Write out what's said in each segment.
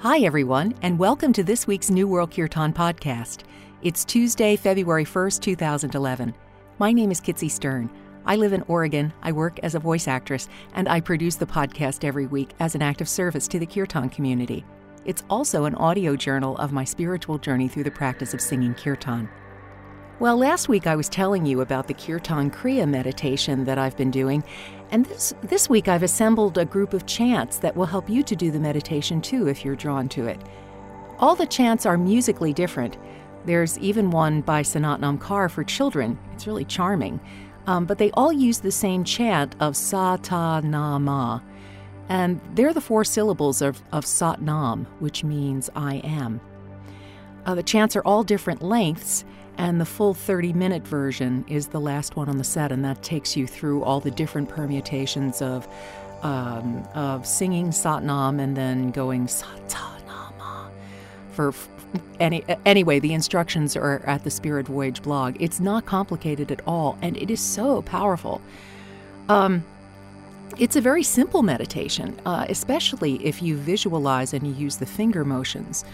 Hi, everyone, and welcome to this week's New World Kirtan podcast. It's Tuesday, February 1st, 2011. My name is Kitsy Stern. I live in Oregon, I work as a voice actress, and I produce the podcast every week as an act of service to the Kirtan community. It's also an audio journal of my spiritual journey through the practice of singing Kirtan. Well, last week I was telling you about the Kirtan Kriya meditation that I've been doing, and this, this week I've assembled a group of chants that will help you to do the meditation too if you're drawn to it. All the chants are musically different. There's even one by Snatam Kaur for children. It's really charming. Um, but they all use the same chant of Sa Ta Na Ma. And they're the four syllables of, of Sat Nam, which means I am. Uh, the chants are all different lengths, and the full 30 minute version is the last one on the set, and that takes you through all the different permutations of, um, of singing Satnam and then going Satanama. For any, anyway, the instructions are at the Spirit Voyage blog. It's not complicated at all, and it is so powerful. Um, it's a very simple meditation, uh, especially if you visualize and you use the finger motions.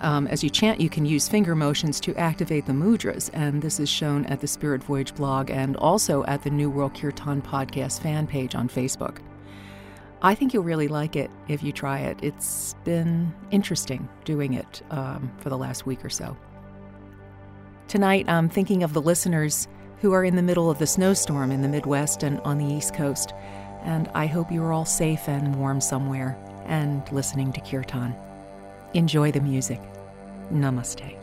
Um, as you chant, you can use finger motions to activate the mudras, and this is shown at the Spirit Voyage blog and also at the New World Kirtan podcast fan page on Facebook. I think you'll really like it if you try it. It's been interesting doing it um, for the last week or so. Tonight, I'm thinking of the listeners who are in the middle of the snowstorm in the Midwest and on the East Coast, and I hope you are all safe and warm somewhere and listening to Kirtan. Enjoy the music. Namaste.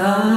사